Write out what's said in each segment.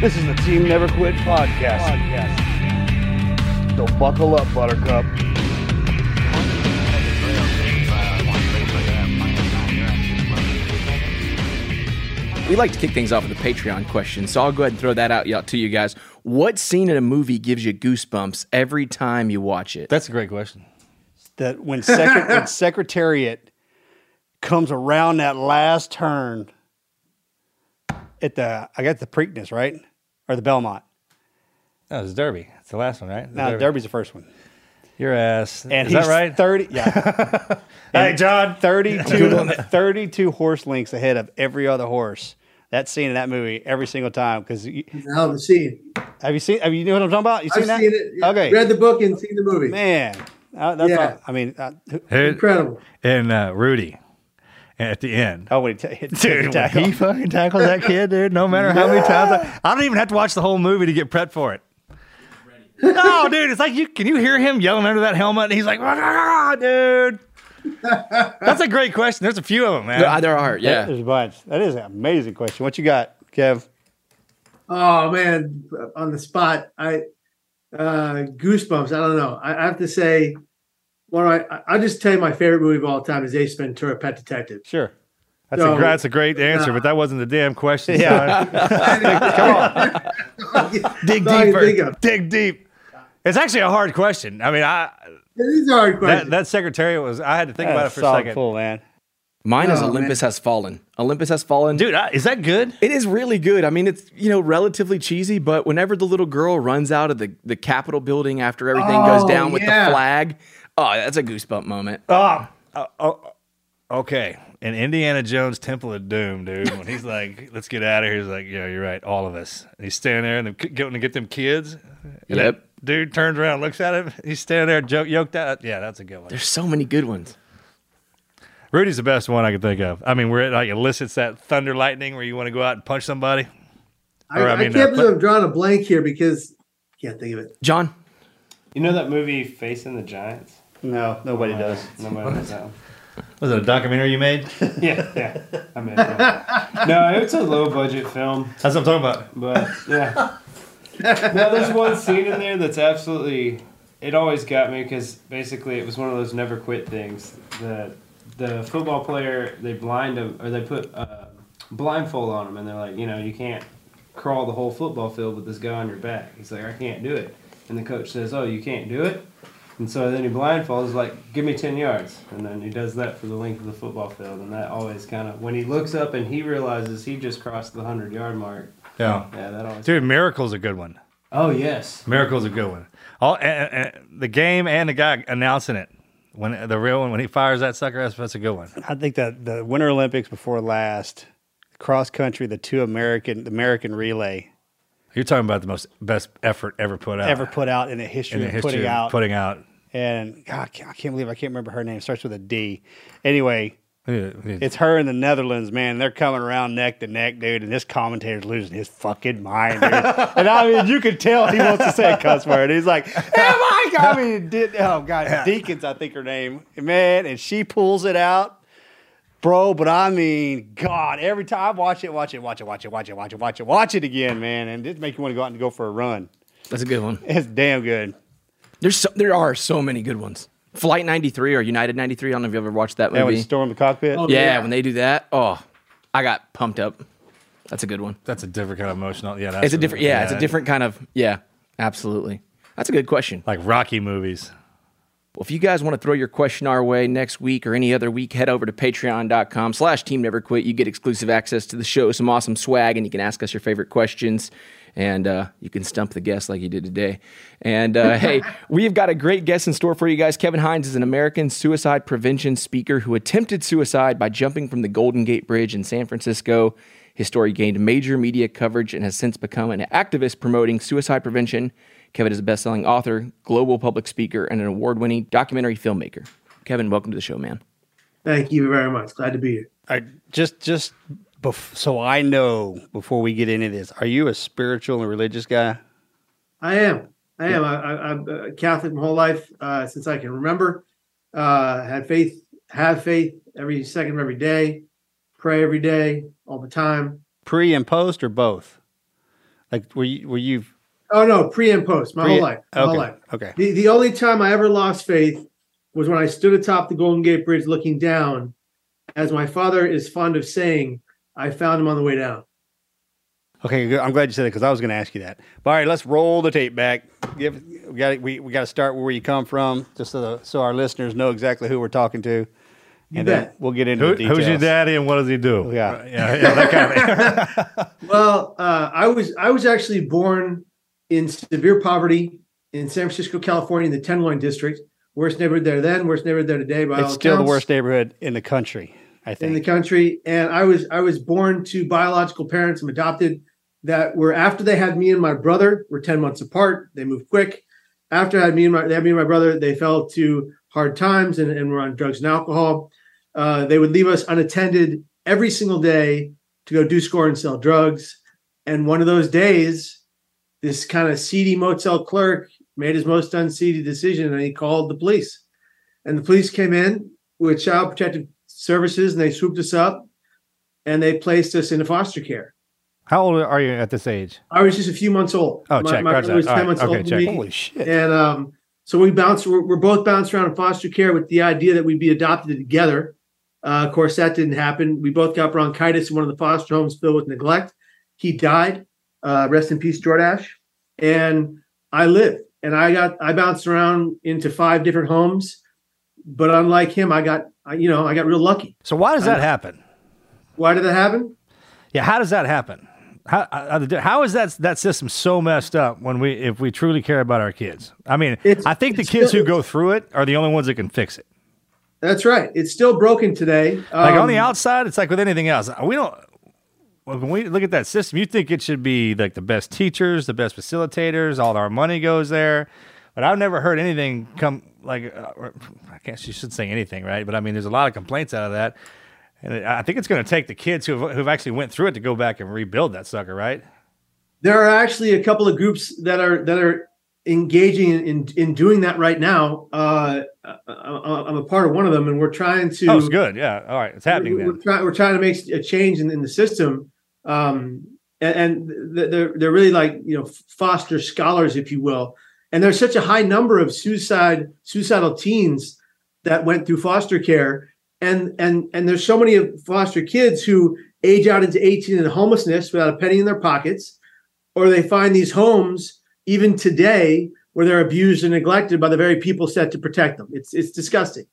This is the Team Never Quit podcast. So buckle up, Buttercup. We like to kick things off with a Patreon question, so I'll go ahead and throw that out to you guys. What scene in a movie gives you goosebumps every time you watch it? That's a great question. that when, secret, when Secretariat comes around that last turn at the, I got the Preakness, right? Or the Belmont. No, it's Derby. It's the last one, right? The No, Derby's the first one. Your ass. And Is he's that right? 30, yeah. Hey, John. 32, 32 horse lengths ahead of every other horse. That scene in that movie every single time because Hell of a scene. have you seen? Have you know what I'm talking about? You seen I've that? seen it. yeah. Okay, Read the book and seen the movie. man, uh, that's Yeah. all, I mean, uh, who- Incredible. And uh, Rudy at the end. oh, when he ta- hit hit Dude, the when tackle. he fucking tackles that kid, dude. No matter how many times, I, I don't even have to watch the whole movie to get prepped for it. No, dude, it's like you can you hear him yelling under that helmet, and he's like, "Ah, dude. That's a great question. There's a few of them, man. There, there are, yeah. There's a bunch. That is an amazing question. What you got, Kev? Oh man, on the spot, I uh, goosebumps. I don't know. I, I have to say, one of my, I- I'll just tell you my favorite movie of all time is Ace Ventura: Pet Detective. Sure. That's So- a that's a great answer, but that wasn't the damn question. Yeah. Come on. dig That's all I can think deeper. Dig deep. It's actually a hard question. I mean, I It is a hard that, question. that secretariat was. I had to think about it for a second. Full man. Mine is Oh, Olympus Has Fallen. Olympus Has Fallen. Dude, I, is that good? It is really good. I mean, it's you know relatively cheesy, but whenever the little girl runs out of the the Capitol building after everything goes Oh, down with yeah. the flag, oh, that's a goosebump moment. Oh, oh, oh, okay. In Indiana Jones Temple of Doom, dude, when he's like, "Let's get out of here," he's like, "Yeah, you're right, all of us." And he's standing there and they're going to get them kids. And Yep. Dude turns around, looks at him. He's standing there, joke, yoked out. Yeah, that's a good one. There's so many good ones. Rudy's the best one I can think of. I mean, where it like elicits that thunder lightning where you want to go out and punch somebody. I, Or, I, I mean, can't uh, believe I'm drawing a blank here because I can't think of it. John, You know that movie Facing the Giants? No, nobody Uh, does. Nobody knows that one. Was it a documentary you made? Yeah, yeah. I mean, yeah. no, it's a low budget film, That's what I'm talking about. but yeah. no, there's one scene in there that's absolutely. It always got me because basically it was one of those never quit things. The the football player they blind him or they put uh, blindfold on him and they're like, you know, you can't crawl the whole football field with this guy on your back. He's like, I can't do it. And the coach says, Oh, you can't do it. And so then he blindfolds, like, give me 10 yards. And then he does that for the length of the football field. And that always kind of, when he looks up and he realizes he just crossed the 100 yard mark, Yeah. Yeah, that always. Dude, Miracle's a good one. Oh yes. Miracle's a good one. All and, and the game and the guy announcing it when the real one when he fires that sucker, that's, that's a good one. I think that the Winter Olympics before last, cross country, the two American, the American relay You're talking about the most best effort ever put out. ever put out in the history in the of putting of out. putting out. And God, I can't, I can't believe I can't remember her name. It Starts with a D. Anyway, It's it's her in the Netherlands, man. They're coming around neck to neck, dude, and this commentator's losing his fucking mind, dude. and I mean, you could tell he wants to say a cuss word. He's like, "Am I?" I mean, did, oh god, Deacons, I think her name, man, and she pulls it out, bro. But I mean, God, every time I watch it, watch it, watch it, watch it, watch it, watch it, watch it, watch it again, man, and it make you want to go out and go for a run. That's a good one. It's damn good. There's so, there are so many good ones. Flight 93 or United 93. I don't know if you ever watched that Yeah, when movie. you storm the cockpit. Oh, yeah, yeah. when they do that, oh, I got pumped up. That's a good one. That's a different kind of emotional. Yeah, that's It's a different, yeah, it's a different kind of, yeah, absolutely. That's a good question. like Rocky movies. Well, if you guys want to throw your question our way next week or any other week, head over to patreon.com slash team never quit. You get exclusive access to the show, some awesome swag, and you can ask us your favorite questions. And uh, you can stump the guest like you did today. And uh, hey, we've got a great guest in store for you guys. Kevin Hines is an American suicide prevention speaker who attempted suicide by jumping from the Golden Gate Bridge in San Francisco. His story gained major media coverage and has since become an activist promoting suicide prevention. Kevin is a best selling author, global public speaker, and an award winning documentary filmmaker. Kevin, welcome to the show, man. Thank you very much. Glad to be here. I just just bef- so I know before we get into this, are you a spiritual and religious guy? I am. I am. I, I'm a Catholic my whole life uh, since I can remember. Uh, had faith, have faith every second of every day, pray every day, all the time. Pre and post or both? Like were you were you Oh no, pre and post, my Pre- whole life. My okay, whole life. okay. The the only time I ever lost faith was when I stood atop the Golden Gate Bridge looking down, as my father is fond of saying, I found him on the way down. Okay. I'm glad you said that because I was going to ask you that. But all right, let's roll the tape back. Give we got we, we got to start where you come from, just so the, so our listeners know exactly who we're talking to, You and then we'll get into Who, the details. who's your daddy and what does he do? Yeah. yeah, yeah that kind of. Well, uh, I was I was actually born in severe poverty in San Francisco, California, in the Tenderloin district. Worst neighborhood there then, worst neighborhood there today. By all It's still the worst neighborhood in the country, I in the country. And I was I was born to biological parents. I'm adopted. That were after they had me and my brother. We're ten months apart. They moved quick. After I had me and my they had me and my brother, they fell to hard times and, and were on drugs and alcohol. Uh, they would leave us unattended every single day to go do score and sell drugs. And one of those days, this kind of seedy motel clerk made his most unseedy decision and he called the police. And the police came in with child protective services and they swooped us up and they placed us into foster care. How old are you at this age? I was just a few months old. Oh, my, check. my brother was. All 10 right. months Okay, old check. me. Holy shit! And um, so we bounced, we're, we're both bounced around in foster care with the idea that we'd be adopted together. Uh, of course, that didn't happen. We both got bronchitis in one of the foster homes filled with neglect. He died. Uh, rest in peace, Jordash. And I lived and I got, I bounced around into five different homes. But unlike him, I got, I, you know, I got real lucky. So why does that I- happen? Why did that happen? Yeah, how does that happen? How, uh, how is that that system so messed up when we if we truly care about our kids? I mean, It's- I think the kids still- who go through it are the only ones that can fix it. That's right. It's still broken today. Like on the Um, outside, it's like with anything else. We don't. When we look at that system, you think it should be like the best teachers, the best facilitators, all our money goes there. But I've never heard anything come like uh, or- I guess you should say anything, right? But I mean, there's a lot of complaints out of that, and I think it's going to take the kids who've who've actually went through it to go back and rebuild that sucker, right? there are actually a couple of groups that are that are engaging in in, in doing that right now. Uh, I, I- I'm a part of one of them, and we're trying to. Oh, it's good. Yeah. All right. It's happening we're, then. we're, try, we're trying to make a change in, in the system, um, and, and they're they're really like you know foster scholars, if you will. And there's such a high number of suicide suicidal teens that went through foster care, and and and there's so many of foster kids who age out into 18 in homelessness without a penny in their pockets, or they find these homes even today where they're abused and neglected by the very people set to protect them. It's it's disgusting.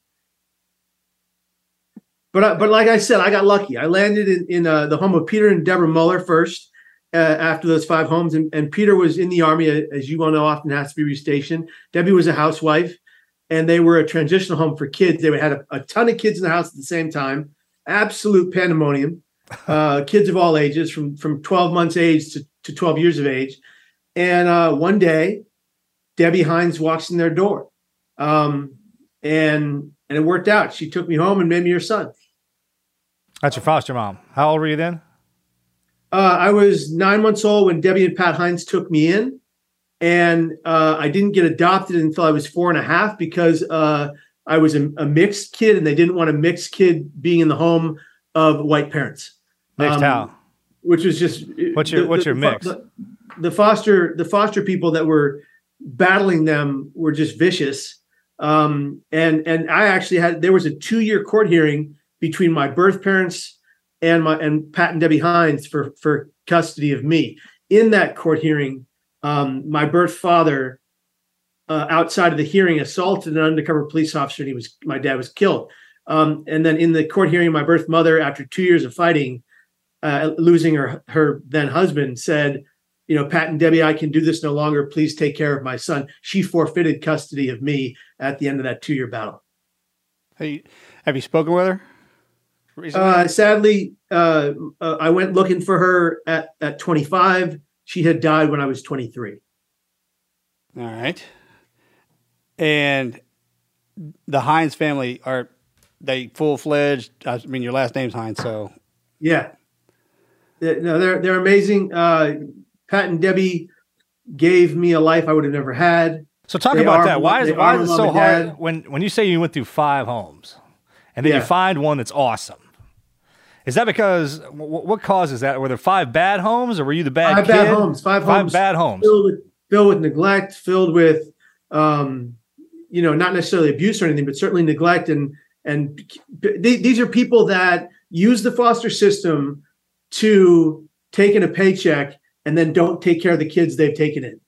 But I, but like I said, I got lucky. I landed in, in uh, the home of Peter and Deborah Muller first, uh, after those five homes, and, and Peter was in the army, uh, as you all know, often has to be restationed. Debbie was a housewife, and they were a transitional home for kids. They had a, a ton of kids in the house at the same time, absolute pandemonium. Uh, kids of all ages, from from 12 months age to, to 12 years of age. And uh, one day, Debbie Hines walks in their door, um, and and it worked out. She took me home and made me her son. That's your foster mom. How old were you then? Uh, I was nine months old when Debbie and Pat Hines took me in, and uh, I didn't get adopted until I was four and a half because uh, I was a, a, mixed kid, and they didn't want a mixed kid being in the home of white parents. Mixed um, how? Which was just what's your the, what's your mix? The, the, foster the foster people that were battling them were just vicious. Um, and and I actually had there was a two year court hearing between my birth parents and my and Pat and Debbie Hines for for custody of me. In that court hearing, um, my birth father, uh, outside of the hearing, assaulted an undercover police officer, and he was my dad was killed. Um, and then in the court hearing, my birth mother, after two years of fighting, uh, losing her her then husband, said, "You know, Pat and Debbie, I can do this no longer. Please take care of my son." She forfeited custody of me at the end of that two year battle. Hey, have you spoken with her? Uh, sadly, uh, uh, I went looking for her at, at 25. She had died when I was 23. All right. And the Hines family are they full fledged? I mean, your last name's Hines, so yeah. No, they're they're amazing. Uh, Pat and Debbie gave me a life I would have never had. So talk they about are, that. Why is why is it so hard when when you say you went through five homes, and then yeah. you find one that's awesome? Is that because what causes that? Were there five bad homes, or were you the bad five kid? bad homes? Five, five homes bad homes filled with, filled with neglect, filled with, um, you know, not necessarily abuse or anything, but certainly neglect. And and these are people that use the foster system to take in a paycheck and then don't take care of the kids they've taken in.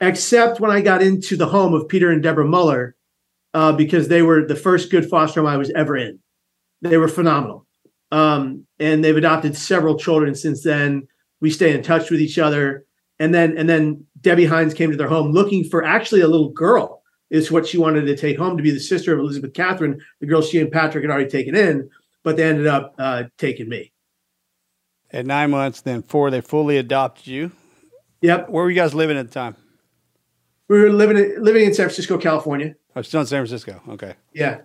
Except when I got into the home of Peter and Deborah Muller, uh, because they were the first good foster home I was ever in. They were phenomenal. Um, and they've adopted several children since then. We stay in touch with each other. And then and then Debbie Hines came to their home looking for actually a little girl, is what she wanted to take home to be the sister of Elizabeth Catherine, the girl she and Patrick had already taken in, but they ended up uh, taking me. At nine months, then four, they fully adopted you. Yep. Where were you guys living at the time? We were living in, living in San Francisco, California. Oh, still in San Francisco. Okay. Yeah.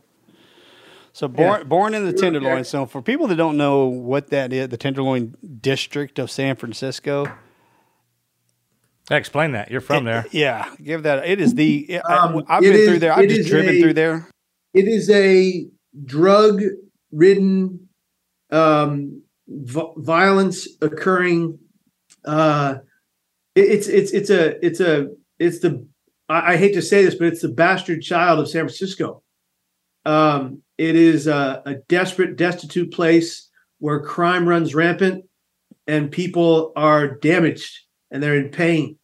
So born yeah. born in the Tenderloin. So for people that don't know what that is, the Tenderloin district of San Francisco. Explain that. You're from it, there. Yeah, give that. It is the. Um, I, have been is, through there. I've just driven a, through there. It is a drug ridden, um, v- violence occurring. Uh, it, it's it's it's a it's a it's the. I, I hate to say this, but it's the bastard child of San Francisco. Um, it is a, a desperate, destitute place where crime runs rampant and people are damaged and they're in pain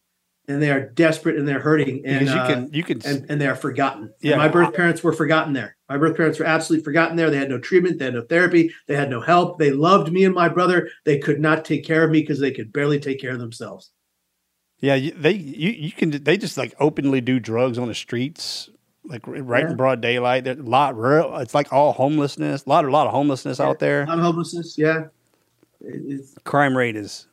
and they are desperate and they're hurting and you can uh, you can and, and they are forgotten. Yeah, and my birth parents were forgotten there. My birth parents were absolutely forgotten there. They had no treatment, they had no therapy, they had no help. They loved me and my brother. They could not take care of me because they could barely take care of themselves. Yeah, they you you can they just like openly do drugs on the streets like right yeah. in broad daylight. There's a lot real. It's like all homelessness. A lot, a lot of homelessness yeah, out there. A lot of homelessness. Yeah. It's, Crime rate is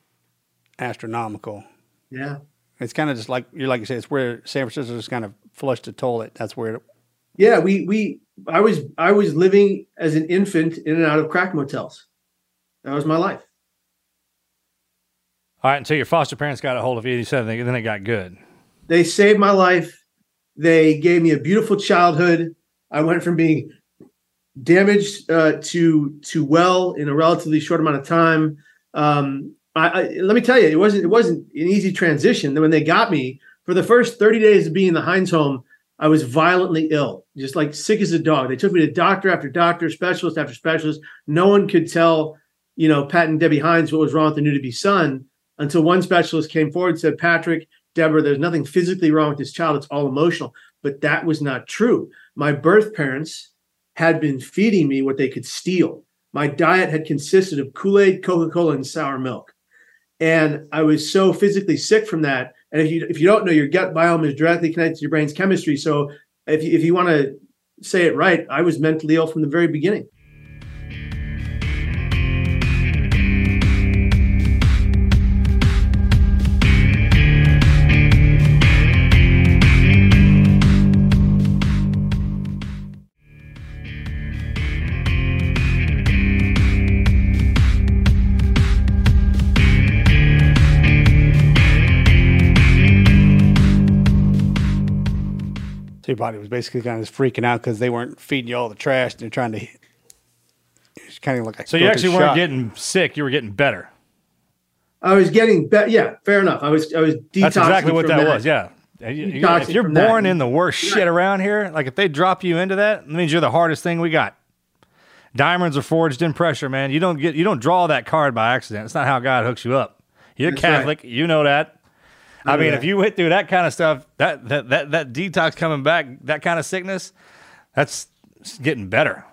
astronomical. Yeah. It's kind of just like you're like you say. It's where San Francisco just kind of flushed the toilet. That's where. It, yeah, we we I was I was living as an infant in and out of crack motels. That was my life. All right, until your foster parents got a hold of you, you said then it got good. They saved my life they gave me a beautiful childhood. I went from being damaged uh, to to well in a relatively short amount of time. Um, I, I, let me tell you, it wasn't it wasn't an easy transition. When they got me for the first thirty days of being in the Hines home, I was violently ill, just like sick as a dog. They took me to doctor after doctor, specialist after specialist. No one could tell, you know, Pat and Debbie Hines what was wrong with the new to be son until one specialist came forward and said, Patrick, Deborah, there's nothing physically wrong with this child. It's all emotional. But that was not true. My birth parents had been feeding me what they could steal. My diet had consisted of Kool Aid, Coca Cola, and sour milk. and I was so physically sick from that. And if you if you don't know, your gut biome is directly connected to your brain's chemistry. So if you, if you want to say it right, I was mentally ill from the very beginning. So your body was basically kind of freaking out because they weren't feeding you all the trash. And they're trying to. It's kind of like So you actually weren't getting sick; you were getting better. I was getting better. Yeah, fair enough. I was I was detoxing. That's exactly what from that was. Yeah. You- you- Detoxing If you're from that. born in the worst shit around here, like if they drop you into that, that means you're the hardest thing we got. Diamonds are forged in pressure, man. You don't get you don't draw that card by accident. It's not how God hooks you up. You're That's right. Catholic, you know that. I, I mean, that. if you went through that kind of stuff, that that that that detox coming back, that kind of sickness, that's getting better.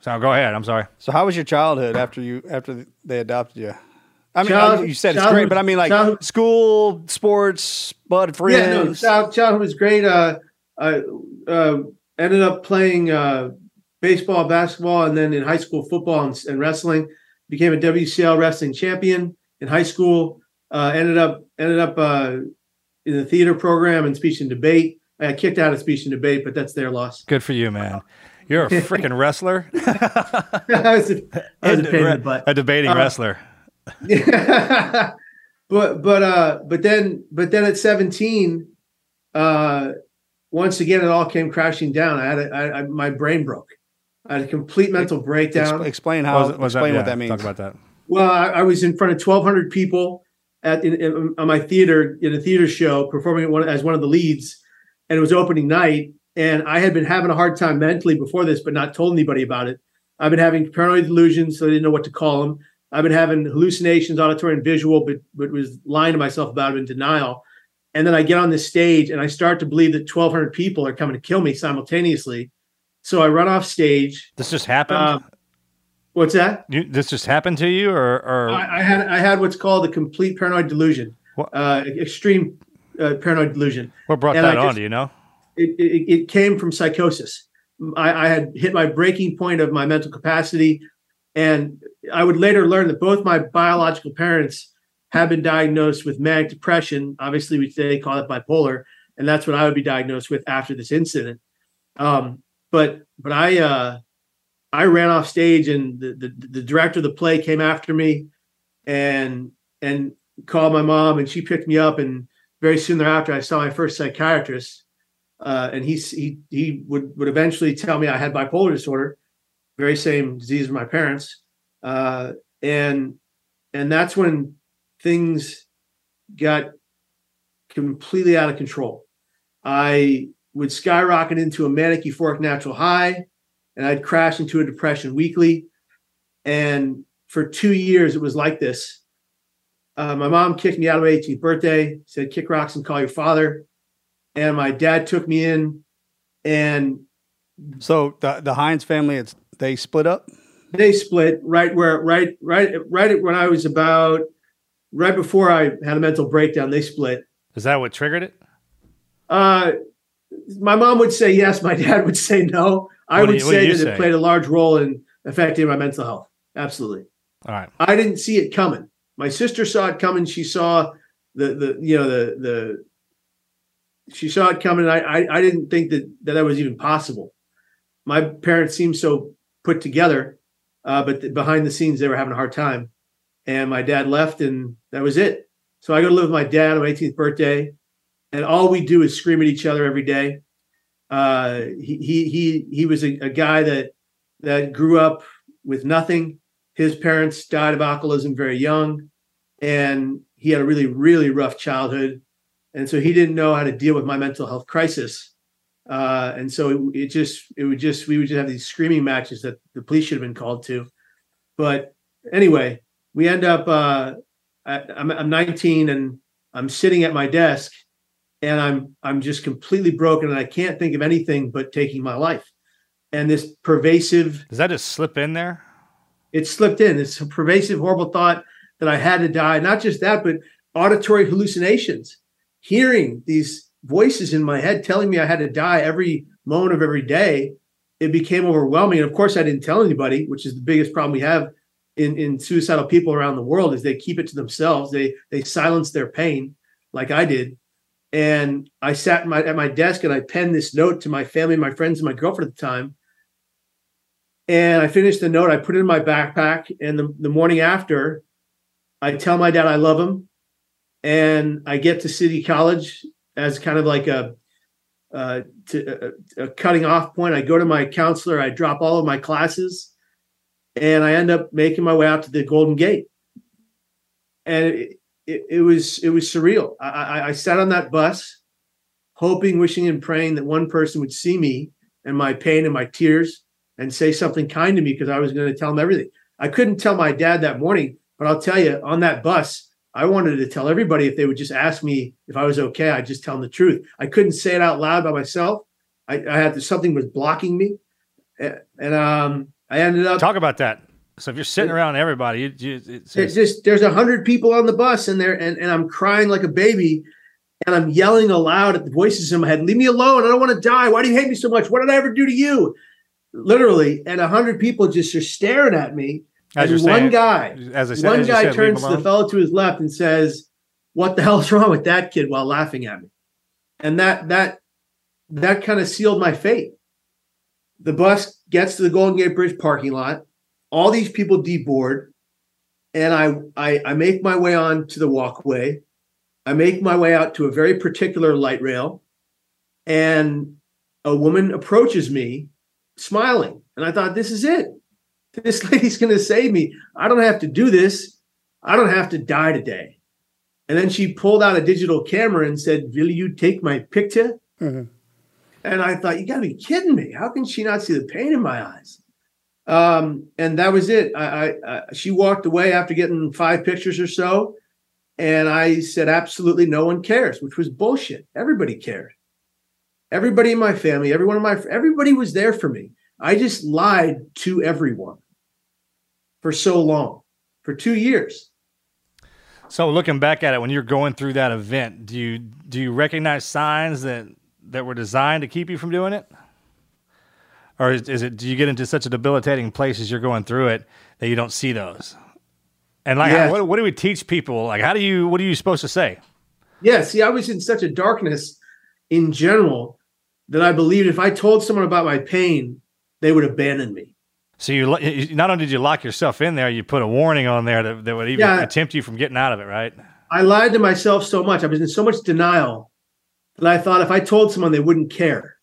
So go ahead. I'm sorry. So how was your childhood after you after they adopted you? I mean, Child- you said it's great, but I mean, like school, sports, bud, friends. Yeah, no, child, childhood was great. Uh, I uh, ended up playing uh, baseball, basketball, and then in high school football and, and wrestling. Became a WCL wrestling champion in high school. Uh, ended up ended up uh, in the theater program and speech and debate. I got kicked out of speech and debate, but that's their loss. Good for you, man. You're a freaking wrestler. I was a, I was a pain in the butt. A debating Uh, wrestler. but but uh but then but then at 17 uh once again it all came crashing down i had a, I, I, my brain broke i had a complete mental breakdown Ex- explain how. Was- was that- explain what yeah, that means. Talk about that. well I, I was in front of 1200 people at in, in, on my theater in a theater show performing one, as one of the leads and it was opening night and i had been having a hard time mentally before this but not told anybody about it. I've been having paranoid delusions so i didn't know what to call them i've been having hallucinations auditory and visual but but was lying to myself about it in denial. And then i get on this stage and i start to believe that 1200 people are coming to kill me simultaneously. So i run off stage. This just happened. Um, what's that you, this just happened to you, or, or I, I had I had what's called a complete paranoid delusion, uh, extreme uh, paranoid delusion. what brought And that I on? just- Do you know? It, it, it came from psychosis. I, I had hit my breaking point of my mental capacity, and I would later learn that both my biological parents have been diagnosed with manic depression. Obviously, we today call it bipolar, and that's what I would be diagnosed with after this incident. Um, but but I uh, I ran off stage, and the, the the director of the play came after me, and and called my mom, and she picked me up, and very soon thereafter, I saw my first psychiatrist, uh, and he he he would would eventually tell me I had bipolar disorder, very same disease as my parents, uh, and and that's when things got completely out of control. I would skyrocket into a manic euphoric natural high, and I'd crash into a depression weekly. And for two years, it was like this. Uh, my mom kicked me out of my 18th birthday, said, kick rocks and call your father. And my dad took me in, and So the the Hines family, it's they split up. they split right where, right, right, right when I was about, right before I had a mental breakdown, they split. Is that what triggered it? Uh, my mom would say yes. My dad would say no. I What would you- say that say? it played a large role in affecting my mental health. Absolutely. All right. I didn't see it coming. My sister saw it coming. She saw the the you know the the she saw it coming. I I, I didn't think that, that that was even possible. My parents seemed so put together, uh, but th- behind the scenes they were having a hard time. And my dad left, and that was it. So I go to live with my dad on my 18th birthday, and all we do is scream at each other every day. Uh, he he he was a, a guy that that grew up with nothing. His parents died of alcoholism very young, and he had a really really rough childhood, and so he didn't know how to deal with my mental health crisis. Uh, and so it, it just it would just we would just have these screaming matches that the police should have been called to. But anyway, we end up. Uh, I'm, I'm 19 and I'm sitting at my desk, and I'm I'm just completely broken, and I can't think of anything but taking my life. And this pervasive Does that just slip in there? it slipped in. It's a pervasive, horrible thought that I had to die. Not just that, but auditory hallucinations, hearing these voices in my head telling me I had to die every moment of every day. It became overwhelming. And of course, I didn't tell anybody, which is the biggest problem we have in, in suicidal people around the world is they keep it to themselves. They they silence their pain like I did. And I sat my, at my desk and I penned this note to my family, my friends, and my girlfriend at the time. And I finished the note. I put it in my backpack. And the, the morning after, I tell my dad I love him. And I get to City College as kind of like a, uh, to, a, a cutting off point. I go to my counselor. I drop all of my classes, and I end up making my way out to the Golden Gate. And it, it was it was surreal. I, I, I sat on that bus, hoping, wishing, and praying that one person would see me and my pain and my tears and say something kind to me because I was going to tell them everything. I couldn't tell my dad that morning, but I'll tell you on that bus, I wanted to tell everybody if they would just ask me if I was okay, I'd just tell them the truth. I couldn't say it out loud by myself. I, I had to, something was blocking me, and um, I ended up talk about that. So if you're sitting around everybody, you, you, it's, it's just there's a hundred people on the bus and there and, and I'm crying like a baby and I'm yelling aloud at the voices in my head, leave me alone. I don't want to die. Why do you hate me so much? What did I ever do to you? Literally, and a hundred people just are staring at me. As and one saying- guy, as I said- one guy said, turns to the fellow to his left and says, "What the hell's wrong with that kid?" while laughing at me, and that that that kind of sealed my fate. The bus gets to the Golden Gate Bridge parking lot. All these people deboard, and I, I I make my way on to the walkway. I make my way out to a very particular light rail, and a woman approaches me, smiling. And I thought, this is it. This lady's going to save me. I don't have to do this. I don't have to die today. And then she pulled out a digital camera and said, "Will you take my picture?" Mm-hmm. And I thought, you got to be kidding me. How can she not see the pain in my eyes? Um, and that was it. I, I, I she walked away after getting five pictures or so, and I said, absolutely, no one cares, which was bullshit. Everybody cared. Everybody in my family, every one of my, everybody was there for me. I just lied to everyone for so long, for two years. So looking back at it, when you're going through that event, do you do you recognize signs that that were designed to keep you from doing it, or is, is it do you get into such a debilitating place as you're going through it that you don't see those? And like, Yes. what, what do we teach people? Like, how do you what are you supposed to say? Yeah, see, I was in such a darkness in general that I believed if I told someone about my pain, they would abandon me. So you, not only did you lock yourself in there, you put a warning on there that, that would even Yeah. attempt you from getting out of it, right? I lied to myself so much. I was in so much denial that I thought if I told someone, they wouldn't care.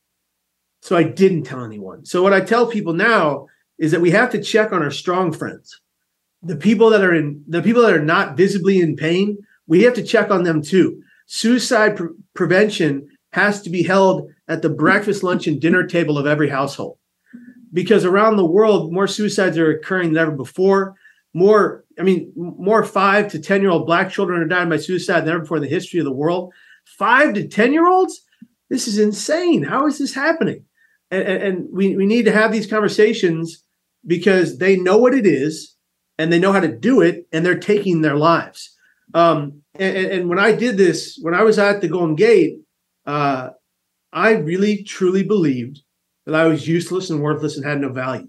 So I didn't tell anyone. So what I tell people now is that we have to check on our strong friends. The people that are in the people that are not visibly in pain, we have to check on them too. Suicide pre- prevention has to be held at the breakfast, lunch, and dinner table of every household because around the world, more suicides are occurring than ever before. More, I mean, more five to 10 year old black children are dying by suicide than ever before in the history of the world. Five to 10 year olds? This is insane. How is this happening? And, and, and we, we need to have these conversations because they know what it is and they know how to do it and they're taking their lives. Um, and, and- and when I did this, when I was at the Golden Gate, uh, I really truly believed that I was useless and worthless and had no value.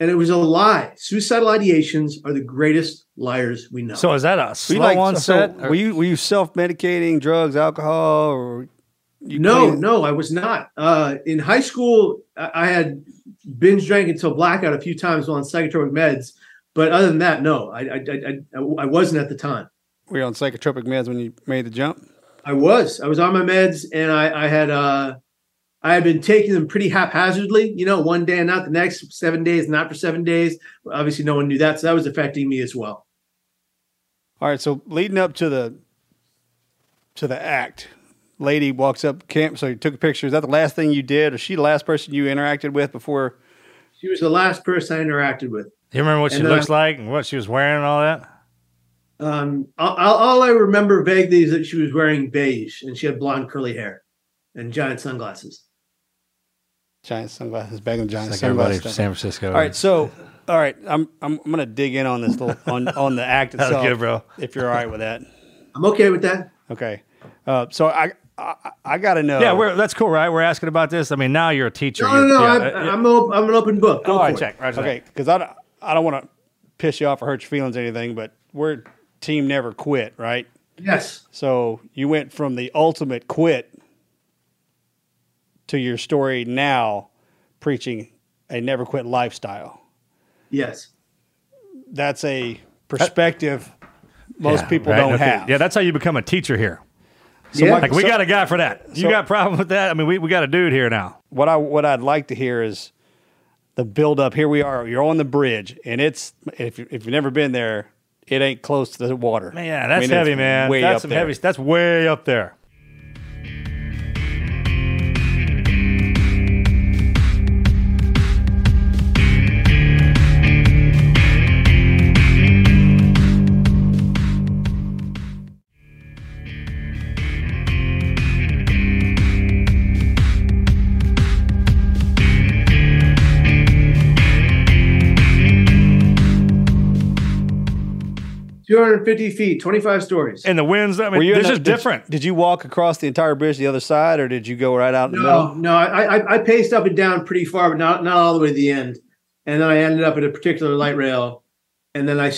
And it was a lie. Suicidal ideations are the greatest liars we know. So is that a Were you like- onset? so were you were you self medicating, drugs, alcohol, or you no, clean- no, I was not. Uh, in high school, I had binge drank until blackout a few times while on psychotropic meds. But other than that, no, I, I, I, I, I wasn't at the time. Were you on psychotropic meds when you made the jump? I was. I was on my meds, and I, I had uh, I had been taking them pretty haphazardly. You know, one day and not the next. Seven days, not for seven days. Obviously, no one knew that, so that was affecting me as well. All right, so leading up to the to the act, lady walks up camp. So you took a picture. Is that the last thing you did? Is she the last person you interacted with before? She was the last person I interacted with. You remember what she And, uh, looks like and what she was wearing and all that? Um, all, all all I remember vaguely is that she was wearing beige and she had blonde curly hair and giant sunglasses. Giant sunglasses, back in giant Like sunglasses. everybody from San Francisco. All right, so all right, I'm I'm, I'm gonna dig in on this little on on the act itself, good, bro. If you're all right with that. I'm okay with that. Okay, uh, so I I, I got to know. Yeah, we're, that's cool, right? We're asking about this. I mean, now you're a teacher. No, no, no. yeah, I'm, yeah. I'm, op- I'm an open book. Go All for right, check. Roger okay, because I don't, I don't want to piss you off or hurt your feelings or anything, but we're team never quit, right? Yes. So you went from the ultimate quit to your story now preaching a never quit lifestyle. Yes. That's a perspective most Yeah, people right? don't Okay. have. Yeah, that's how you become a teacher here. So what- like we so- got a guy for that. You so- got a problem with that? I mean, we, we got a dude here now. What I what I'd like to hear is the build up. Here we are. You're on the bridge, and it's if you- if you've never been there, it ain't close to the water. Man, yeah, I that's mean, heavy, man. Way that's up some there. heavy. That's way up there. Two hundred fifty feet, twenty five stories. And the winds. I Were you this is did- different. Did, you walk across the entire bridge the other side, or did you go right out in the No, middle? no, I, I I paced up and down pretty far, but not not all the way to the end. And then I ended up at a particular light rail. And then I,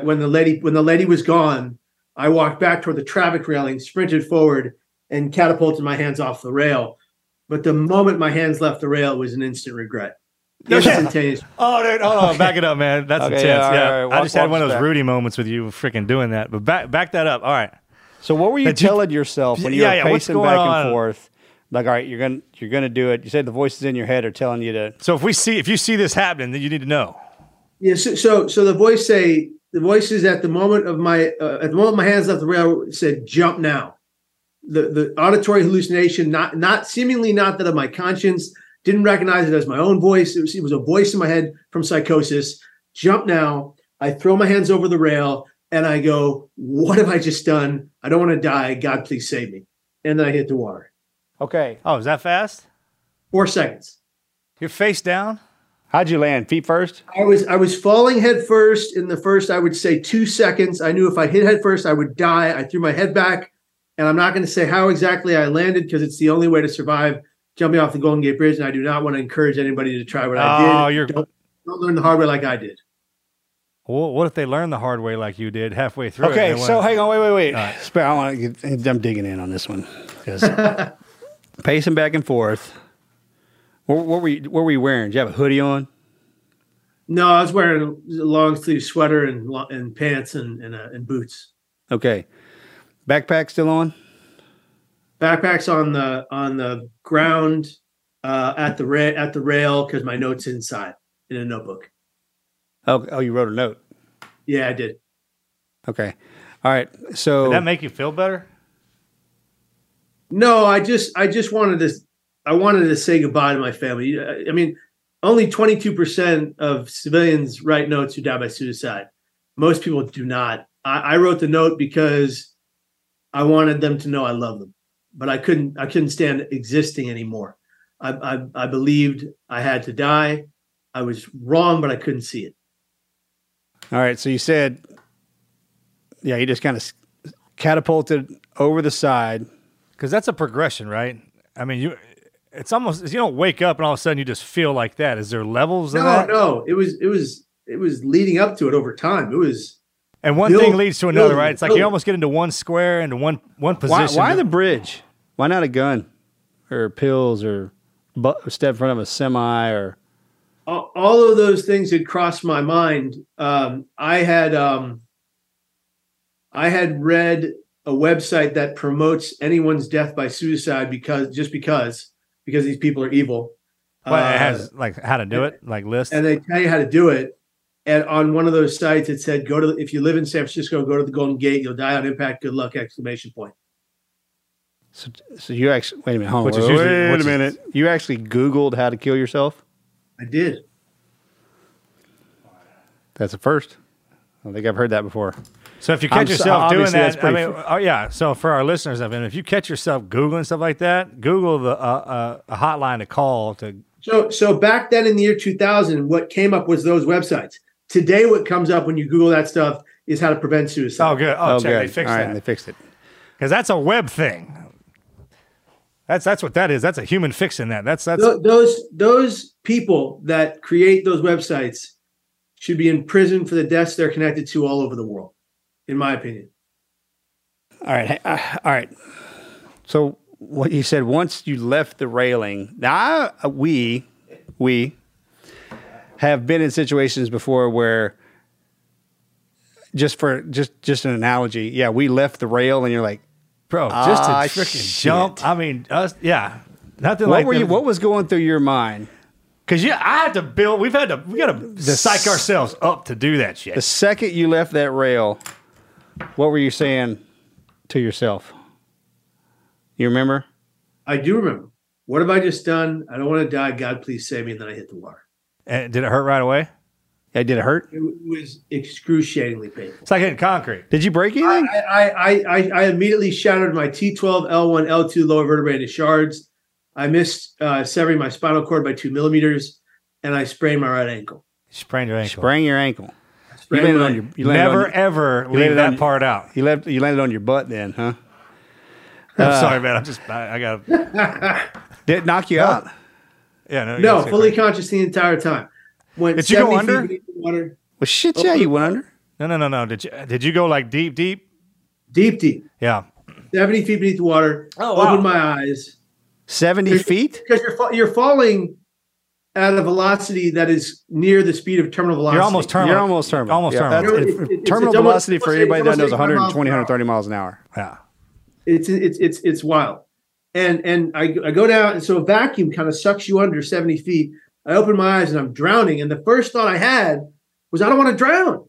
when the lady when the lady was gone, I walked back toward the traffic railing, sprinted forward, and catapulted my hands off the rail. But the moment my hands left the rail, it was an instant regret. Instantaneous. Oh, dude, hold on, back it up, man. That's Okay, intense. yeah, all right, Yeah, all right. I Walk- just had one of those back. Rudy moments with you, freaking doing that. But back, back that up. All right. So what were you Did you- telling yourself when you Yeah, were yeah, pacing back on? and forth? Like, all right, you're gonna you're gonna do it. You said the voices in your head are telling you to. So if we see, if you see this happening, then you need to know. Yeah. So, so, so the voice say the voices at the moment of my uh, at the moment my hands left the rail said jump now. The the auditory hallucination, not not seemingly not that of my conscience, didn't recognize it as my own voice. It was, it was a voice in my head from psychosis. Jump now. I throw my hands over the rail and I go, what have I just done? I don't want to die. God, please save me. And then I hit the water. Okay. Oh, is that fast? Four seconds. You're face down. How'd you land? Feet first. I was I was falling head first in the first I would say two seconds. I knew if I hit head first I would die. I threw my head back, and I'm not going to say how exactly I landed because it's the only way to survive jumping off the Golden Gate Bridge. And I do not want to encourage anybody to try what I did. Oh, you're- don't, don't learn the hard way like I did. Well, what if they learn the hard way like you did halfway through? Okay, and so went- hang on, wait, wait, wait. All right. Spe- I want to get. I'm digging in on this one because pacing back and forth. What, what were you? What were you wearing? Did you have a hoodie on? No, I was wearing a long sleeve sweater and and pants and and, uh, and boots. Okay. Backpack still on? Backpacks on the on the ground uh, at the ra- at the rail because my notes inside in a notebook. Oh, oh, you wrote a note. Yeah, I did. Okay. All right. So Did that make you feel better? No, I just I just wanted to I wanted to say goodbye to my family. I I mean, only 22% of civilians write notes who die by suicide. Most people do not. I, I wrote the note because I wanted them to know I love them, but I couldn't I couldn't stand existing anymore. I I, I believed I had to die. I was wrong, but I couldn't see it. All right. So you said, yeah, you just kind of catapulted over the side. Because that's a progression, right? I mean, you. It's almost you don't wake up and all of a sudden you just feel like that. Is there levels of No, that? no, it was it was it was leading up to it over time. It was And one Build- thing leads to another, build- right? It's like build. you almost get into one square into one one position. why the bridge? Why not a gun or pills or bu- step in front of a semi or all all of those things had crossed my mind. Um, I had um, I had read a website that promotes anyone's death by suicide because just because because these people are evil. Well, it Uh, has like how to do it, like list. and they tell you how to do it. And on one of those sites, it said, "Go to the, if you live in San Francisco, go to the Golden Gate. You'll die on impact. Good luck!" Exclamation point. so, so you actually wait a minute, hold on, wait, usually- wait which a is- minute. You actually Googled how to kill yourself? I did. That's a first. I don't think I've heard that before. So if you I'm catch so- yourself doing obviously that's that, I pretty mean, oh yeah. So for our listeners, I mean, if you catch yourself googling stuff like that, Google the uh, uh, a hotline to call to So so back then in the year 2000, what came up was those websites. Today, what comes up when you Google that stuff is how to prevent suicide. Oh, good. Oh, Oh, check. good. They fixed All right, that. they fixed it. Because that's a web thing. That's that's what that is. That's a human fixing that. That's that's Tho- those those people that create those websites should be in prison for the deaths they're connected to all over the world, in my opinion. All right, uh, all right. So what you said once you left the railing. Now I, uh, we we have been in situations before where just for just just an analogy, yeah, we left the rail and you're like, bro, just "Ah, a freaking shit." jump. I mean, us, yeah, nothing What like were you? What was going through your mind? Because yeah, I had to build. We've had to. We got to the psych ourselves up to do that shit. The second you left that rail, what were you saying to yourself? You remember? I do remember. What have I just done? I don't want to die. God, please save me. And then I hit the water. And did it hurt right away? Yeah, did it hurt? It was excruciatingly painful. It's like hitting concrete. Did you break anything? I, I, I, I, I immediately shattered my T12, L1, L2 lower vertebrae into shards. I missed uh, severing my spinal cord by two millimeters, and I sprained my right ankle. Sprained your ankle. Sprained your ankle. You landed on your. You landed Never on your- ever you leave that on- part out. You left. You landed on your butt then, huh? I'm Uh, sorry, man. I'm just. I, I got. Did it knock you out? Yeah, no. No, yes, fully conscious the entire time. Went Did you go 70 under? beneath Water, Well, shit, yeah, oh, you went under. No, no, no, no. Did you? Did you go like deep, deep? deep, deep, Yeah. 70 feet beneath the water. Oh, wow. Opened my eyes. Seventy feet. Because you're, fa- you're falling at a velocity that is near the speed of terminal velocity. You're almost terminal. You're almost terminal. Almost Yeah, terminal. that's- It- if- terminal it's almost- velocity for anybody that knows 85 120, 130 miles an hour. Yeah. it's it's it's it's wild and and I, I go down and so a vacuum kind of sucks you under 70 feet i open my eyes and i'm drowning and the first thought i had was i don't want to drown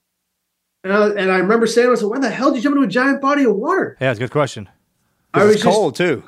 and I, and I remember saying to myself why the hell did you jump into a giant body of water Yeah, it's a good question. I was It's just- cold too.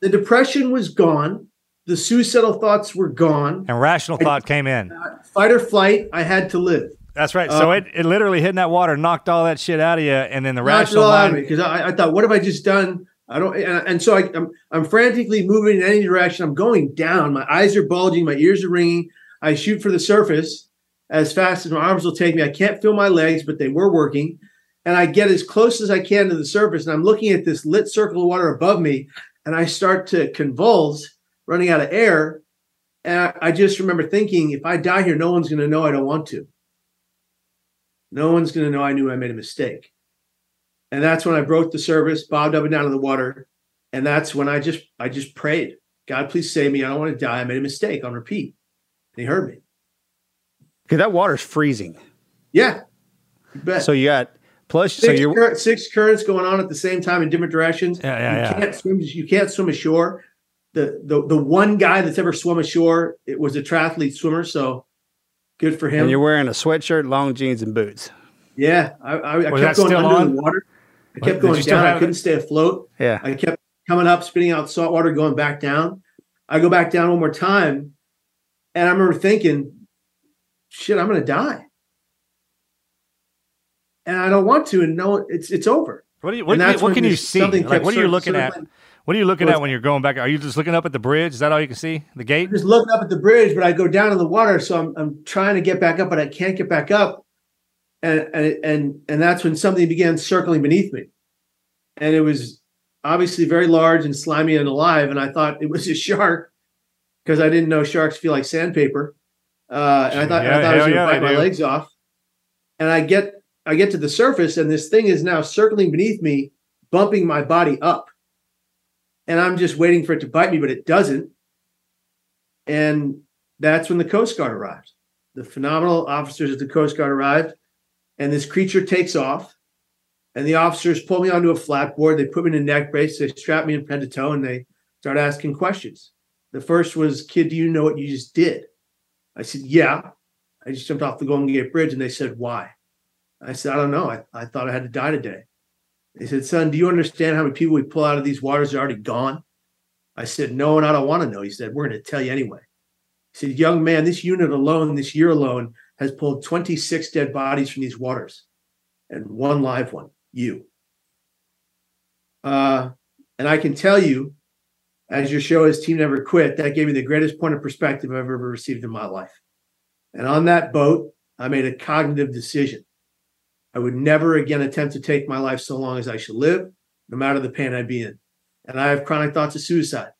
the depression was gone the suicidal thoughts were gone And rational thought came in. fight or flight i had to live That's right. So Uh, it, it literally hitting that water knocked all that shit out of you, and then the rational all out of mind. because I, I thought, what have I just done? I don't, and, and so I, I'm, I'm frantically moving in any direction. I'm going down. My eyes are bulging. My ears are ringing. I shoot for the surface as fast as my arms will take me. I can't feel my legs, but they were working. And I get as close as I can to the surface. And I'm looking at this lit circle of water above me. And I start to convulse, running out of air. And I, I just remember thinking, if I die here, no one's going to know I don't want to. No one's going to know I knew I made a mistake. And that's when I broke the service, bobbed up and down in the water. And that's when I just I just prayed, God, please save me. I don't want to die. I made a mistake on repeat. And he heard me. Because that water's freezing. Yeah. You bet. So you got plus. So 6 you're current, six currents going on at the same time in different directions. Yeah, yeah, you yeah. can't swim. You can't swim ashore. The the the one guy that's ever swum ashore, it was a triathlete swimmer. So good for him. and you're wearing a sweatshirt, long jeans, and boots. Yeah, I, I, I kept going under on? the water. I kept going down. I couldn't stay afloat. Yeah. I kept coming up, spitting out salt water, going back down. I go back down one more time, and I remember thinking, "Shit, I'm going to die," and I don't want to. And no, it's it's over. What do you? What, And you- that's what can you see? Like, what are you cir- looking at? circling. What are you looking Well, at when you're going back? Are you just looking up at the bridge? Is that all you can see? The gate? I'm just looking up at the bridge, but I go down in the water, so I'm I'm trying to get back up, but I can't get back up, and and and and that's when something began circling beneath me, and it was obviously very large and slimy and alive, and I thought it was a shark because I didn't know sharks feel like sandpaper, uh, and I thought Yeah, I thought I was going to yeah, bite my legs off, and I get I get to the surface, and this thing is now circling beneath me, bumping my body up. And I'm just waiting for it to bite me, but it doesn't. And that's when the Coast Guard arrived. The phenomenal officers at the Coast Guard arrived, and this creature takes off. And the officers pull me onto a flat board. They put me in a neck brace. They strap me in head to toe, and they start asking questions. The first was, "Kid, do you know what you just did?" I said, "Yeah." I just jumped off the Golden Gate Bridge, and they said, "Why?" I said, "I don't know. I, I thought I had to die today." They said, Son, do you understand how many people we pull out of these waters are already gone? I said, No, and I don't want to know. He said, We're going to tell you anyway. He said, Young man, this unit alone, this year alone, has pulled 26 dead bodies from these waters and one live one, you. Uh, and I can tell you, as your show is Team Never Quit, that gave me the greatest point of perspective I've ever received in my life. And on that boat, I made a cognitive decision. I would never again attempt to take my life so long as I should live, no matter the pain I'd be in. And I have chronic thoughts of suicide.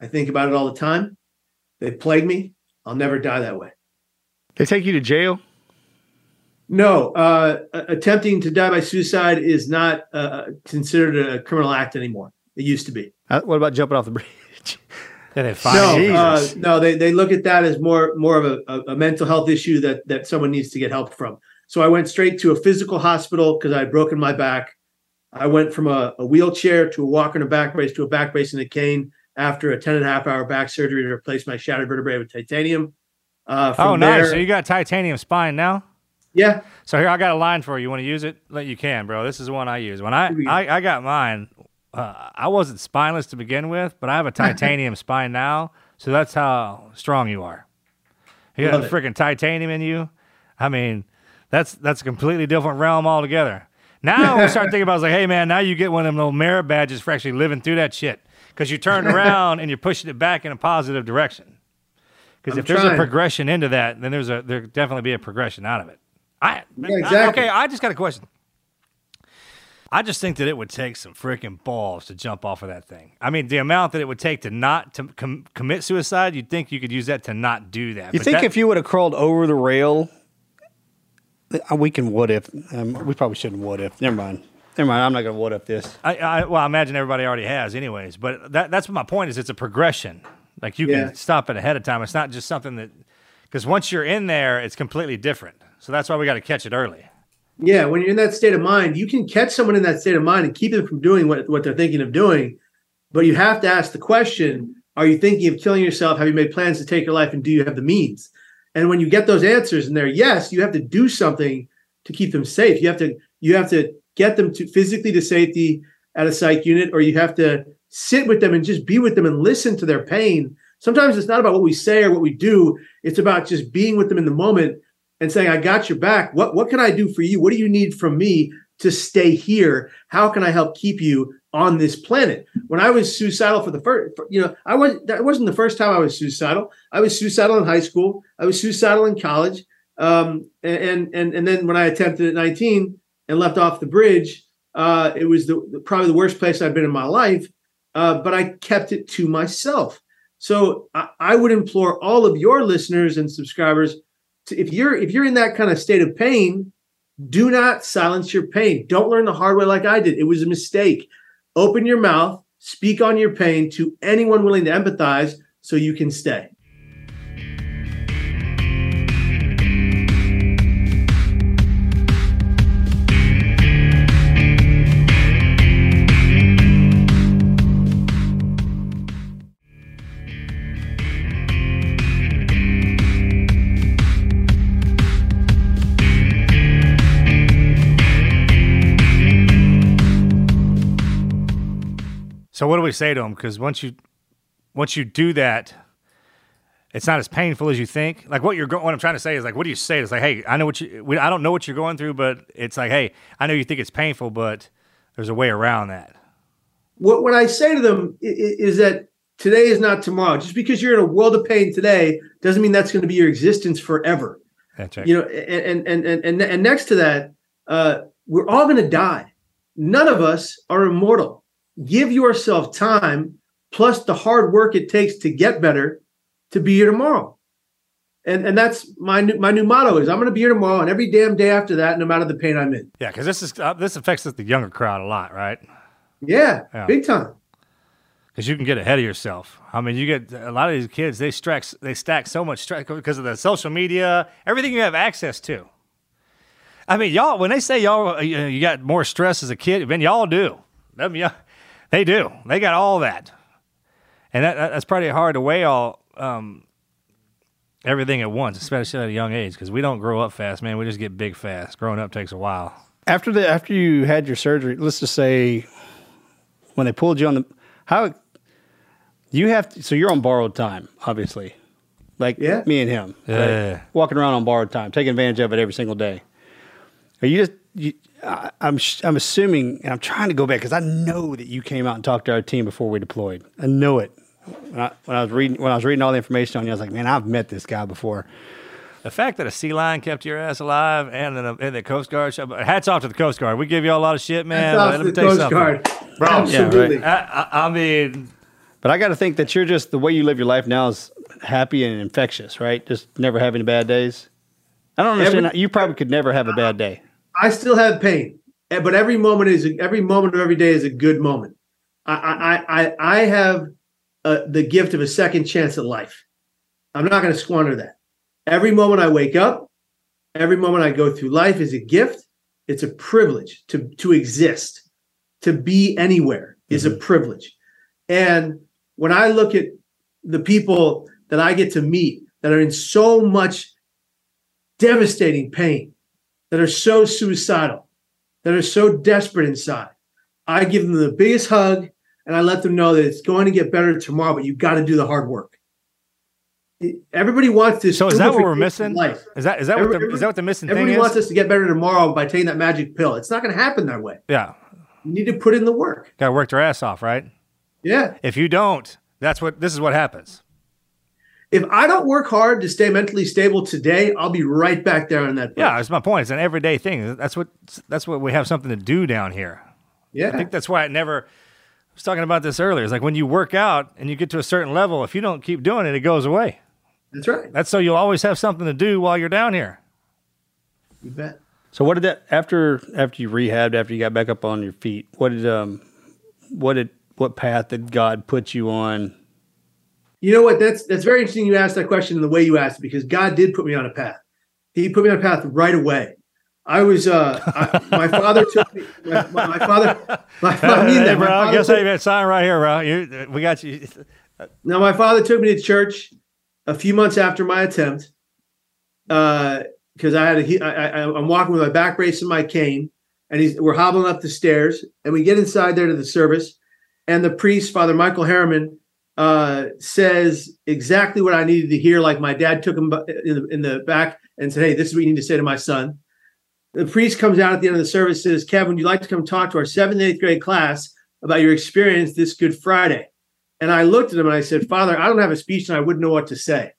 I think about it all the time. They plague me. I'll never die that way. They take you to jail? No, uh, attempting to die by suicide is not uh, considered a criminal act anymore. It used to be. Uh, what about jumping off the bridge? Then they No, uh, no, they, they look at that as more more of a, a, a mental health issue that that someone needs to get help from. So I went straight to a physical hospital because I had broken my back. I went from a, a wheelchair to a walker and a back brace to a back brace and a cane after a 10 and a half hour back surgery to replace my shattered vertebrae with titanium. Uh, oh, nice. there- So you got titanium spine now? Yeah. So here I got a line for you. You want to use it? Let you can, bro. This is the one I use. When I I, I got mine, uh, I wasn't spineless to begin with, but I have a titanium spine now. So that's how strong you are. You got Love it. freaking titanium in you. I mean, that's that's a completely different realm altogether. Now we start thinking about, it's like, hey man, now you get one of them little merit badges for actually living through that shit because you turned around and you're pushing it back in a positive direction. Because if there's a progression into that, then there's a there definitely be a progression out of it. I, Yeah, exactly. okay, I just got a question. I just think that it would take some freaking balls to jump off of that thing. I mean, the amount that it would take to not to com- commit suicide, you'd think you could use that to not do that. You think that- if you would have crawled over the rail, uh, we can what if? Um, we probably shouldn't what if. Never mind. Never mind. I'm not going to what if this. I, I well, I imagine everybody already has, anyways. But that that's my point. Is it's a progression. Like you Yeah. can stop it ahead of time. It's not just something that because once you're in there, it's completely different. So that's why we got to catch it early. Yeah, when you're in that state of mind, you can catch someone in that state of mind and keep them from doing what, what they're thinking of doing. But you have to ask the question Are you thinking of killing yourself? Have you made plans to take your life? And do you have the means? And when you get those answers and they're yes, you have to do something to keep them safe. You have to you have to get them to physically to safety at a psych unit, or you have to sit with them and just be with them and listen to their pain. Sometimes it's not about what we say or what we do. It's about just being with them in the moment and saying, I got your back. What what can I do for you? What do you need from me to stay here? How can I help keep you on this planet? When I was suicidal for the first, you know, I was that wasn't the first time I was suicidal. I was suicidal in high school. I was suicidal in college. Um, and and and then when I attempted at 19 and left off the bridge, uh, it was the, probably the worst place I've been in my life. Uh, but I kept it to myself. So I, I would implore all of your listeners and subscribers to, if you're if you're in that kind of state of pain, do not silence your pain. Don't learn the hard way like I did. It was a mistake. Open your mouth, speak on your pain to anyone willing to empathize so you can stay. So what do we say to them? Because once you once you do that, it's not as painful as you think. Like what you're going, what I'm trying to say is like, what do you say? It's like, hey, I know what you, we, I don't know what you're going through, but it's like, hey, I know you think it's painful, but there's a way around that. What what I say to them i- i- is that today is not tomorrow. Just because you're in a world of pain today doesn't mean that's going to be your existence forever. That's right. You know, and and and and, and next to that, uh, we're all going to die. None of us are immortal. Give yourself time, plus the hard work it takes to get better, to be here tomorrow. And and that's my new, my new motto is I'm going to be here tomorrow and every damn day after that, no matter the pain I'm in. Yeah, because this is uh, this affects the younger crowd a lot, right? Yeah, Yeah. big time. Because you can get ahead of yourself. I mean, you get a lot of these kids. They stack they stack so much stress because of the social media, everything you have access to. I mean, y'all when they say y'all uh, you, know, you got more stress as a kid, man, y'all do. Them, y'all- they do. They got all that, and that, that- that's probably hard to weigh all um, everything at once, especially at a young age. Because we don't grow up fast, man. We just get big fast. Growing up takes a while. After the after you had your surgery, let's just say when they pulled you on the how you have to, so you're on borrowed time, obviously. Like Yeah. me and him. right? Yeah. Walking around on borrowed time, taking advantage of it every single day. Are you just you, I, I'm sh- I'm assuming and I'm trying to go back because I know that you came out and talked to our team before we deployed. I know it. When I, when I was reading when I was reading all the information on you, I was like, man, I've met this guy before. The fact that a sea lion kept your ass alive and then and the Coast Guard, hats off to the Coast Guard. We give you a lot of shit, man. Hats off Let to me the tell you Coast something. Guard. bro. Absolutely. I, I, I mean, But I got to think that you're just the way you live your life now is happy and infectious, right? Just never having bad days. I don't understand. Every- you probably could never have a bad day. I still have pain, eh, but every moment is every moment of every day is a good moment. I I I, I have uh, the gift of a second chance at life. I'm not going to squander that. Every moment I wake up, every moment I go through life is a gift. It's a privilege to to exist, to be anywhere is a privilege. And when I look at the people that I get to meet that are in so much devastating pain, that are so suicidal, that are so desperate inside. I give them the biggest hug and I let them know that it's going to get better tomorrow, but you've got to do the hard work. Everybody wants this. So is that what we're missing? Life. Is that is that what the, is that what the missing thing is. Everybody is? wants us to get better tomorrow by taking that magic pill. It's not going to happen that way. yeah, You need to put in the work. got to work their ass off, right? Yeah. If you don't, that's what this is what happens. If I don't work hard to stay mentally stable today, I'll be right back there on that. Yeah, that's my point. It's an everyday thing. That's what that's what we have something to do down here. Yeah. I think that's why it never. I was talking about this earlier. It's like when you work out and you get to a certain level, if you don't keep doing it, it goes away. That's right. That's so you'll always have something to do while you're down here. You bet. So what did that after after you rehabbed after you got back up on your feet? What did um what did what path did God put you on? You know what? That's that's very interesting. You asked that question in the way you asked it because God did put me on a path. He put me on a path right away. I was uh, I, my father took me. My, my, my father. My, I mean hey, that. My bro, father guess took- I sign right here, bro. You, we got you. Now, my father took me to church a few months after my attempt because I had a, he, I, I, I'm walking with my back brace and my cane, and he's we're hobbling up the stairs, and we get inside there to the service, and the priest, Father Michael Harriman, uh, says exactly what I needed to hear. Like my dad took him in the, in the back and said, "Hey, this is what you need to say to my son." The priest comes out at the end of the service says, "Kevin, would you like to come talk to our seventh and eighth grade class about your experience this Good Friday?" And I looked at him and I said, Father, I don't have a speech and I wouldn't know what to say.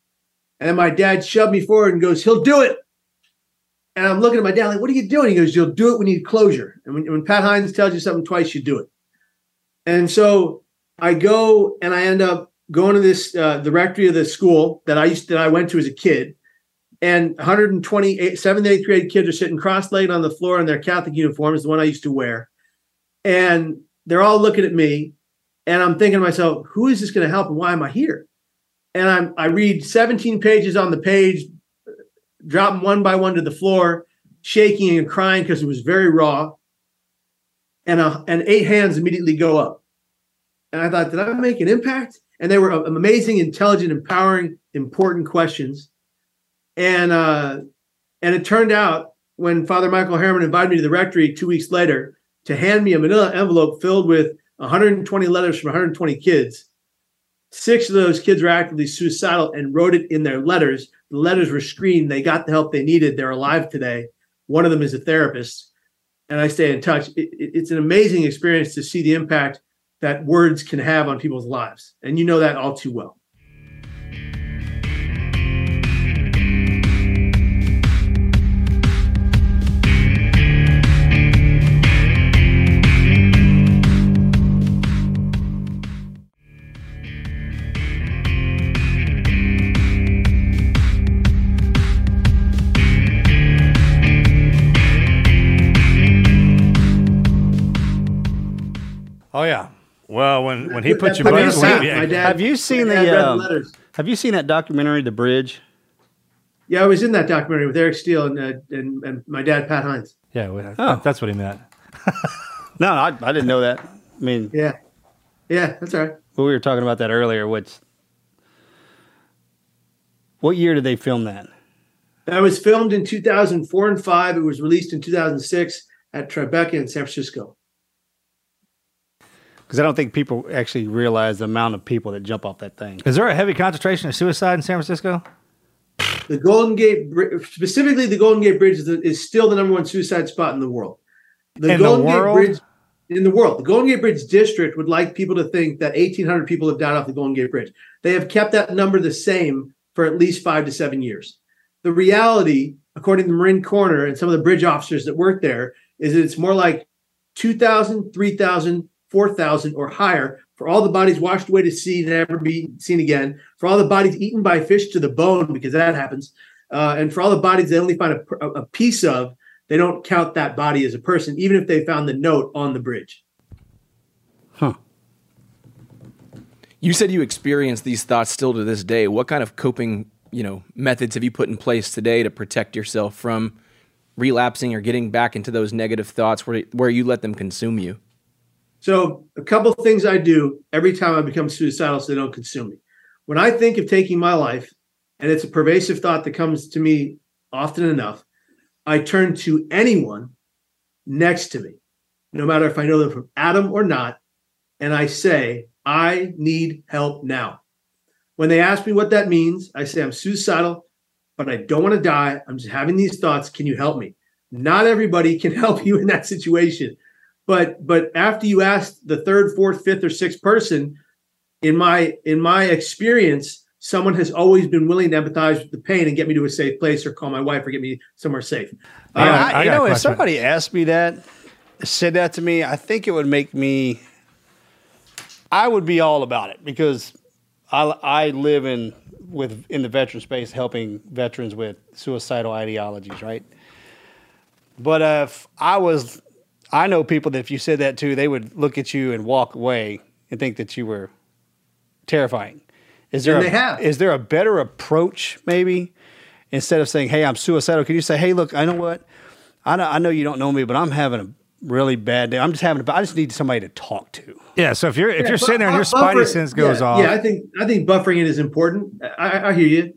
And my dad shoved me forward and goes, He'll do it. And I'm looking at my dad like, What are you doing? He goes, You'll do it when you need closure. And when, when Pat Hines tells you something twice, you do it. And so I go and I end up going to this uh, the rectory of the school that I used that I went to as a kid. And 128 seventh, eighth grade kids are sitting cross-legged on the floor in their Catholic uniforms, the one I used to wear. And they're all looking at me. And I'm thinking to myself, who is this going to help and why am I here? And I'm I read 17 pages on the page, drop them one by one to the floor, shaking and crying because it was very raw. And uh, and eight hands immediately go up. And I thought, did I make an impact? And they were uh, amazing, intelligent, empowering, important questions. And uh, and it turned out when Father Michael Harriman invited me to the rectory two weeks later to hand me a manila envelope filled with 120 letters from 120 kids. Six of those kids were actively suicidal and wrote it in their letters. The letters were screened. They got the help they needed. They're alive today. One of them is a therapist, and I stay in touch. It- it- it's an amazing experience to see the impact that words can have on people's lives, and you know that all too well. Oh yeah. Well, when when he put your Have butt, you seen- yeah, my dad- have you seen my dad read the the um, letters. Have you seen that documentary, The Bridge? Yeah, I was in that documentary with Eric Steel and uh, and, and my dad, Pat Hines. yeah, well, Oh. that's what he meant. No, I, I didn't know that. I mean, Yeah, yeah, that's all right. well, we were talking about that earlier. What's what year did they film that? That was filmed in 2004 and 5. It was released in 2006 at Tribeca in San Francisco. Because I don't think people actually realize the amount of people that jump off that thing. Is there a heavy concentration of suicide in San Francisco? The Golden Gate, specifically the Golden Gate Bridge, is, the, is still the number one suicide spot in the world. The In the Golden world? Gate Bridge, in the world. The Golden Gate Bridge District would like people to think that 1,800 people have died off the Golden Gate Bridge. They have kept that number the same for at least five to seven years. The reality, according to Marin Coroner and some of the bridge officers that work there, is that it's more like 2,000, 3,000, 4,000 or higher for all the bodies washed away to sea, never be seen again, for all the bodies eaten by fish to the bone, because that happens, uh, and for all the bodies they only find a, a piece of, they don't count that body as a person, even if they found the note on the bridge. Huh. You said you experience these thoughts still to this day. What kind of coping, you know, methods have you put in place today to protect yourself from relapsing or getting back into those negative thoughts where where you let them consume you? So, a couple of things I do every time I become suicidal so they don't consume me. When I think of taking my life, and it's a pervasive thought that comes to me often enough, I turn to anyone next to me, no matter if I know them from Adam or not, and I say, I need help now. When they ask me what that means, I say, I'm suicidal, but I don't want to die. I'm just having these thoughts. Can you help me? Not everybody can help you in that situation. But but after you ask the third, fourth, fifth, or sixth person, in my in my experience, someone has always been willing to empathize with the pain and get me to a safe place or call my wife or get me somewhere safe. Yeah, Uh, I, you know, if somebody asked me that, said that to me, I think it would make me. I would be all about it because I, I live in with in the veteran space, helping veterans with suicidal ideologies, right? But uh, if I was, I know people that if you said that to, they would look at you and walk away and think that you were terrifying. Is there And a, have. is there a better approach maybe instead of saying, "Hey, I'm suicidal"? Can you say, "Hey, look, I know what, I know, I know you don't know me, but I'm having a really bad day. I'm just having, a, I just need somebody to talk to." Yeah. So if you're if Yeah, you're sitting there and your bu- spidey sense goes yeah, off, Yeah, I think I think buffering it is important. I, I hear you.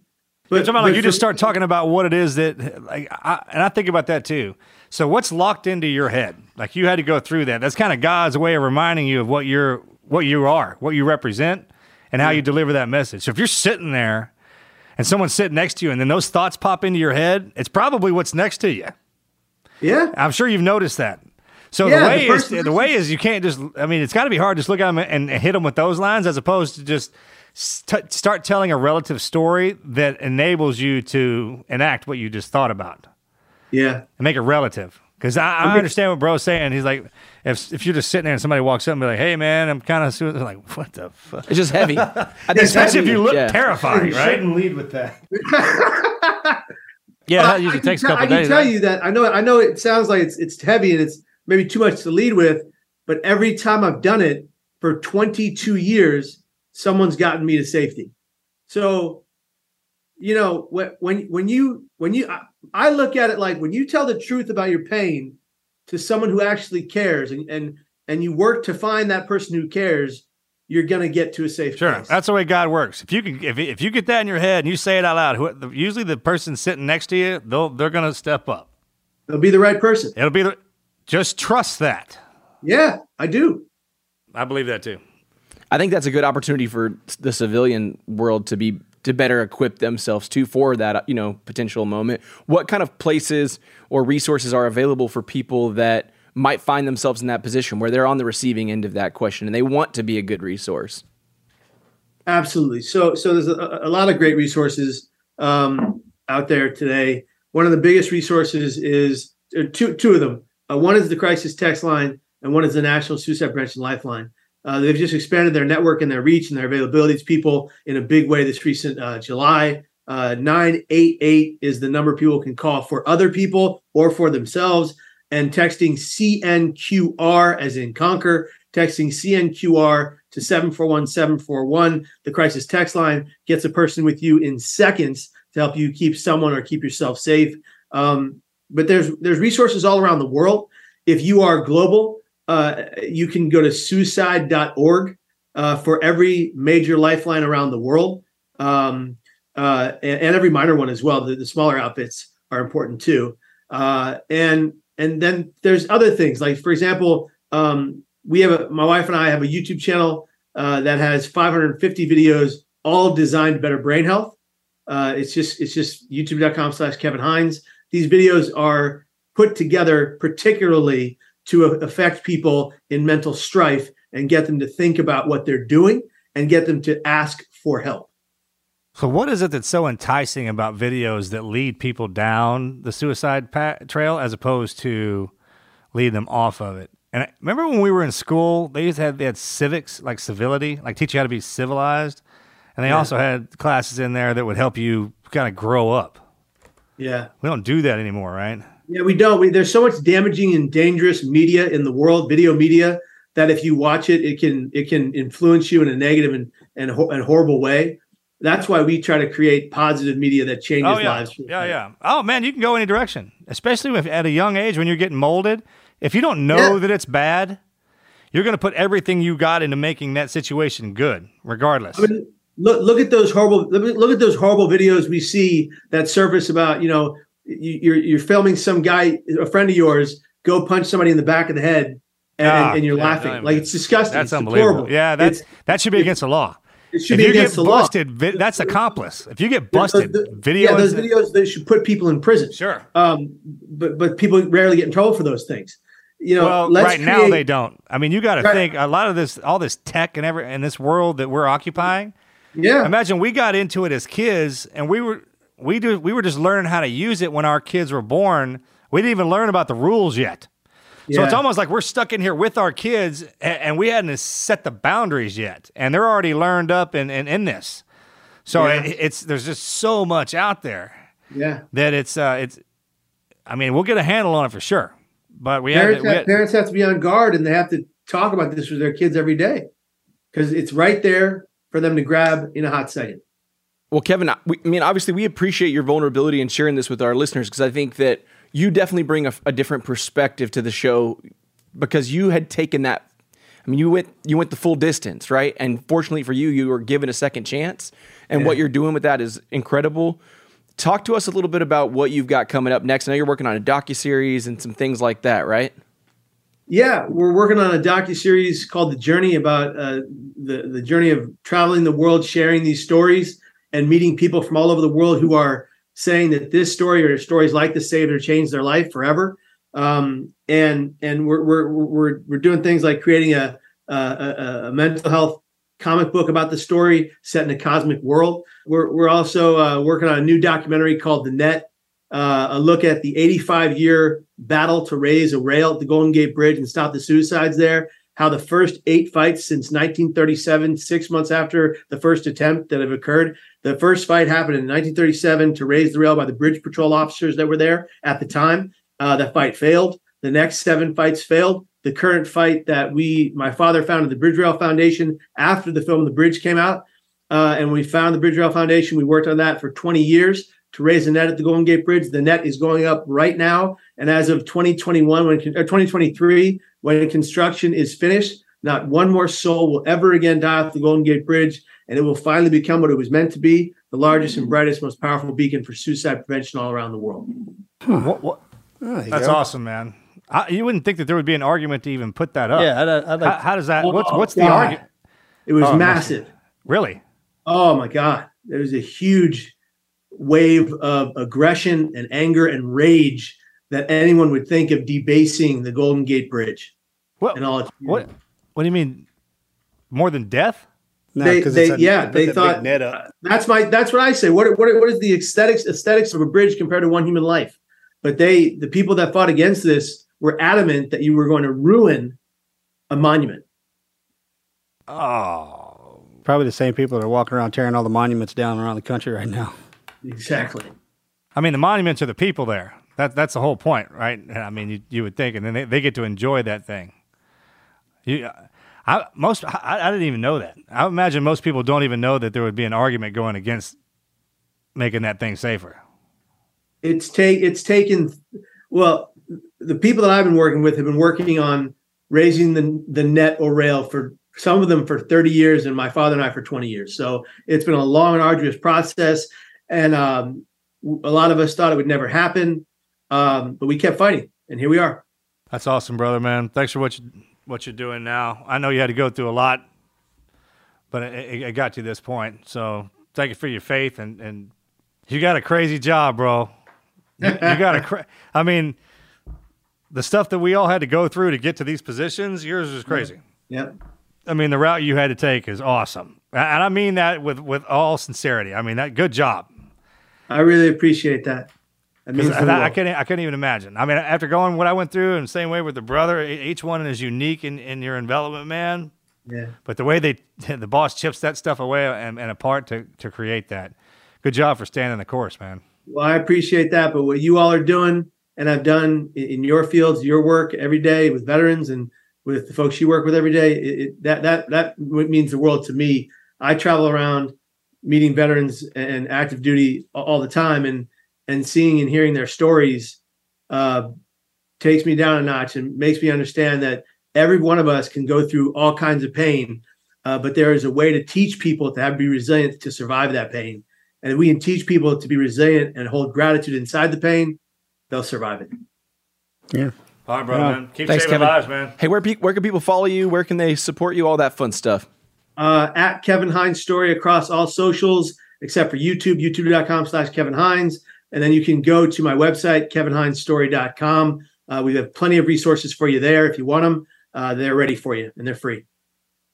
But, But, like but you for- just start talking about what it is that, like, I, and I think about that too. So what's locked into your head? Like you had to go through that. That's kind of God's way of reminding you of what you're, what you are, what you represent, and how you deliver that message. So if you're sitting there, and someone's sitting next to you, and then those thoughts pop into your head, it's probably what's next to you. Yeah, I'm sure you've noticed that. So Yeah, the way the is the way is you can't just. I mean, it's got to be hard to just look at them and, and hit them with those lines, as opposed to just st- start telling a relative story that enables you to enact what you just thought about Yeah. and make it relative. Because I, I understand what bro's saying. He's like, if if you're just sitting there and somebody walks up and be like, "Hey, man, I'm kind of," like, what the fuck? It's just heavy. I think Especially if you look yeah. terrified, You right? shouldn't lead with that. Yeah, that I- usually I can takes a tell- couple I can days. tell right? you that I know. I know it sounds like it's it's heavy and it's maybe too much to lead with, but every time I've done it for 22 years, someone's gotten me to safety. So, you know, when when when you when you I, I look at it like when you tell the truth about your pain to someone who actually cares, and and and you work to find that person who cares, you're gonna get to a safe Sure, place. that's the way God works. If you can, if if you get that in your head and you say it out loud, who, usually the person sitting next to you, they'll they're gonna step up. They'll be the right person. It'll be the. Just trust that. Yeah, I do. I believe that too. I think that's a good opportunity for the civilian world to be to better equip themselves to for that you know potential moment. What kind of places or resources are available for people that might find themselves in that position where they're on the receiving end of that question and they want to be a good resource? Absolutely. So, so there's a, a lot of great resources um, out there today. One of the biggest resources is uh, two two of them. Uh, one is the crisis text line, and one is the National Suicide Prevention Lifeline. Uh, they've just expanded their network and their reach and their availability to people in a big way this recent uh, July. Uh, 988 is the number people can call for other people or for themselves. And texting CNQR as in conquer, texting CNQR to 741 741. The crisis text line gets a person with you in seconds to help you keep someone or keep yourself safe. Um, but there's there's resources all around the world. If you are global, uh, you can go to suicide.org uh, for every major lifeline around the world, um, uh, and, and every minor one as well. The, the smaller outfits are important too. Uh, and and then there's other things like, for example, um, we have a, my wife and I have a YouTube channel uh, that has 550 videos, all designed to better brain health. It's just it's just youtube.com slash Kevin Hines. These videos are put together particularly to affect people in mental strife and get them to think about what they're doing and get them to ask for help. So, what is it that's so enticing about videos that lead people down the suicide pa- trail as opposed to lead them off of it? And I, remember when we were in school, they used to have they had civics, like civility, like teach you how to be civilized, and they Yeah. also had classes in there that would help you kind of grow up. Yeah. We don't do that anymore, right? Yeah, we don't. We, there's so much damaging and dangerous media in the world, video media, that if you watch it, it can it can influence you in a negative and and, ho- and horrible way. That's why we try to create positive media that changes oh yeah, lives. yeah, yeah. Oh man, you can go any direction, especially if at a young age when you're getting molded. If you don't know Yeah. that it's bad, you're going to put everything you got into making that situation good, regardless. I mean, look look at those horrible look at- look at those horrible videos we see that surface about you know you, you're you're filming some guy a friend of yours go punch somebody in the back of the head and, Ah, and you're yeah, laughing no, like it's disgusting. That's it's unbelievable. deplorable. Yeah, that's It's- that should be against the law. It should if be you against get the law. If you get busted, vi- that's accomplice. If you get busted, Those- video. yeah, those videos they should put people in prison. Sure. Um, but but people rarely get in trouble for those things. You know, well, let's right now they don't. I mean, you got to Right. think a lot of this, all this tech and every in this world that we're occupying. Yeah. Imagine we got into it as kids, and we were we do we were just learning how to use it when our kids were born. We didn't even learn about the rules yet. So it's almost like we're stuck in here with our kids, and, and we hadn't set the boundaries yet, and they're already learned up in in, in this. So Yeah. it, it's there's just so much out there Yeah. that it's uh it's. I mean, we'll get a handle on it for sure, but we have, parents, we have, have parents have to be on guard and they have to talk about this with their kids every day because it's right there for them to grab in a hot second. Well, Kevin, I we- I mean, obviously, we appreciate your vulnerability and sharing this with our listeners because I think that you definitely bring a, a different perspective to the show because you had taken that. I mean, you went you went the full distance, right? And fortunately for you, you were given a second chance, and what you're doing with that is incredible. Talk to us a little bit about what you've got coming up next. I know you're working on a docu series and some things like that, right? Yeah, we're working on a docu series called The Journey about uh, the the journey of traveling the world, sharing these stories, and meeting people from all over the world who are saying that this story or stories like this saved or changed their life forever. Um, and and we're we're we're we're doing things like creating a a, a, mental health comic book about the story set in a cosmic world. We're we're also uh, working on a new documentary called The Net, uh, a look at the 85 year battle to raise a rail at the Golden Gate Bridge and stop the suicides there. How the first eight fights since 1937, six months after the first attempt that have occurred, the first fight happened in 1937 to raise the rail by the bridge patrol officers that were there at the time. Uh, that fight failed. The next seven fights failed. The current fight that we, my father founded the Bridge Rail Foundation after the film The Bridge came out. Uh, and we found the Bridge Rail Foundation. We worked on that for 20 years to raise the net at the Golden Gate Bridge. The net is going up right now. And as of 2021, when or 2023, when construction is finished, not one more soul will ever again die off the Golden Gate Bridge. And it will finally become what it was meant to be the largest and brightest, most powerful beacon for suicide prevention all around the world. What, what? There you That's go. awesome, man. I, you wouldn't think that there would be an argument to even put that up. Yeah, I'd- uh, I'd like- how, how does that? Oh, what's Oh, what's the God. argument? It was Oh, it massive. Really? Oh my God. There was a huge wave of aggression and anger and rage that anyone would think of debasing the Golden Gate Bridge. What? And all its What? What do you mean? More than death? They, they yeah, they thought that's my that's what I say. What what what is the aesthetics aesthetics of a bridge compared to one human life? But they the people that fought against this were adamant that you were going to ruin a monument. Oh, Probably the same people that are walking around tearing all the monuments down around the country right now. Exactly. I mean, the monuments are the people there. That that's the whole point, right? I mean, you, you would think, and then they, they get to enjoy that thing. You, I most I, I didn't even know that. I imagine most people don't even know that there would be an argument going against making that thing safer. it's take it's taken well the people that i've been working with have been working on raising the the net or rail for some of them for 30 years and my father and i for 20 years so it's been a long and arduous process and um, a lot of us thought it would never happen um, but we kept fighting and here we are That's awesome, brother, man. Thanks for what you what you're doing now. I know you had to go through a lot, but it, it, got you this point. So thank you for your faith and and you got a crazy job, bro. You, you got a cra- I mean, the stuff that we all had to go through to get to these positions, yours is crazy. Yep. I mean, the route you had to take is awesome, and I mean that with with all sincerity. I mean that. Good job. I really appreciate that. Because I, I couldn't, I couldn't even imagine. I mean, after going what I went through, and same way with the brother, each one is unique in, in your envelopment, man. Yeah. But the way they, the boss chips that stuff away and, and apart to, to create that. Good job for standing the course, man. Well, I appreciate that, but what you all are doing and I've done in, your fields, your work every day with veterans and with the folks you work with every day, it, it, that that that means the world to me. I travel around meeting veterans and active duty all the time, and and seeing and hearing their stories uh, takes me down a notch and makes me understand that every one of us can go through all kinds of pain, uh, but there is a way to teach people to have be resilient to survive that pain. And if we can teach people to be resilient and hold gratitude inside the pain, they'll survive it. Yeah. All right, brother, Yeah. man. Keep Thanks, saving Kevin. lives, man. Hey, where pe- where can people follow you? Where can they support you? All that fun stuff. Uh, at Kevin Hines Story across all socials except for YouTube, youtube.com slash Kevin Hines. And then you can go to my website, kevinhinesstory.com. Uh, we have plenty of resources for you there. If you want them, uh, they're ready for you and they're free.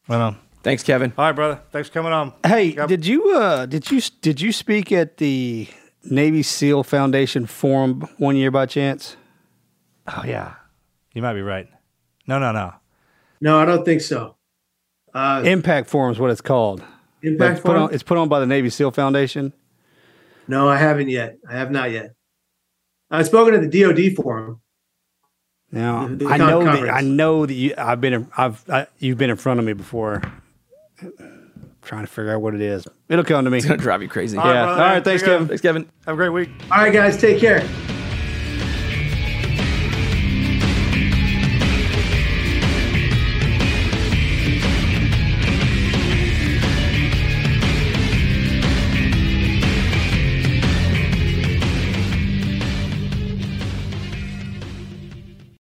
Well, Thanks, Kevin. All right, brother. Thanks for coming on. Hey, did you uh did you did you speak at the Navy SEAL Foundation forum one year by chance? Oh yeah, you might be right. No, no, no. No, I don't think so. Uh, Impact Forum is what it's called. Impact it's put, Forum? on, it's put on by the Navy SEAL Foundation. No, I haven't yet. I have not yet. I've spoken at the DoD forum. Now The- the I con- know that. I know that you. I've been. in- I've. I, you've been in front of me before. trying to figure out what it is. It'll come to me. It's gonna drive you crazy. Yeah. All right. Thanks, Kevin. Thanks, Kevin. Have a great week. All right, guys, take care.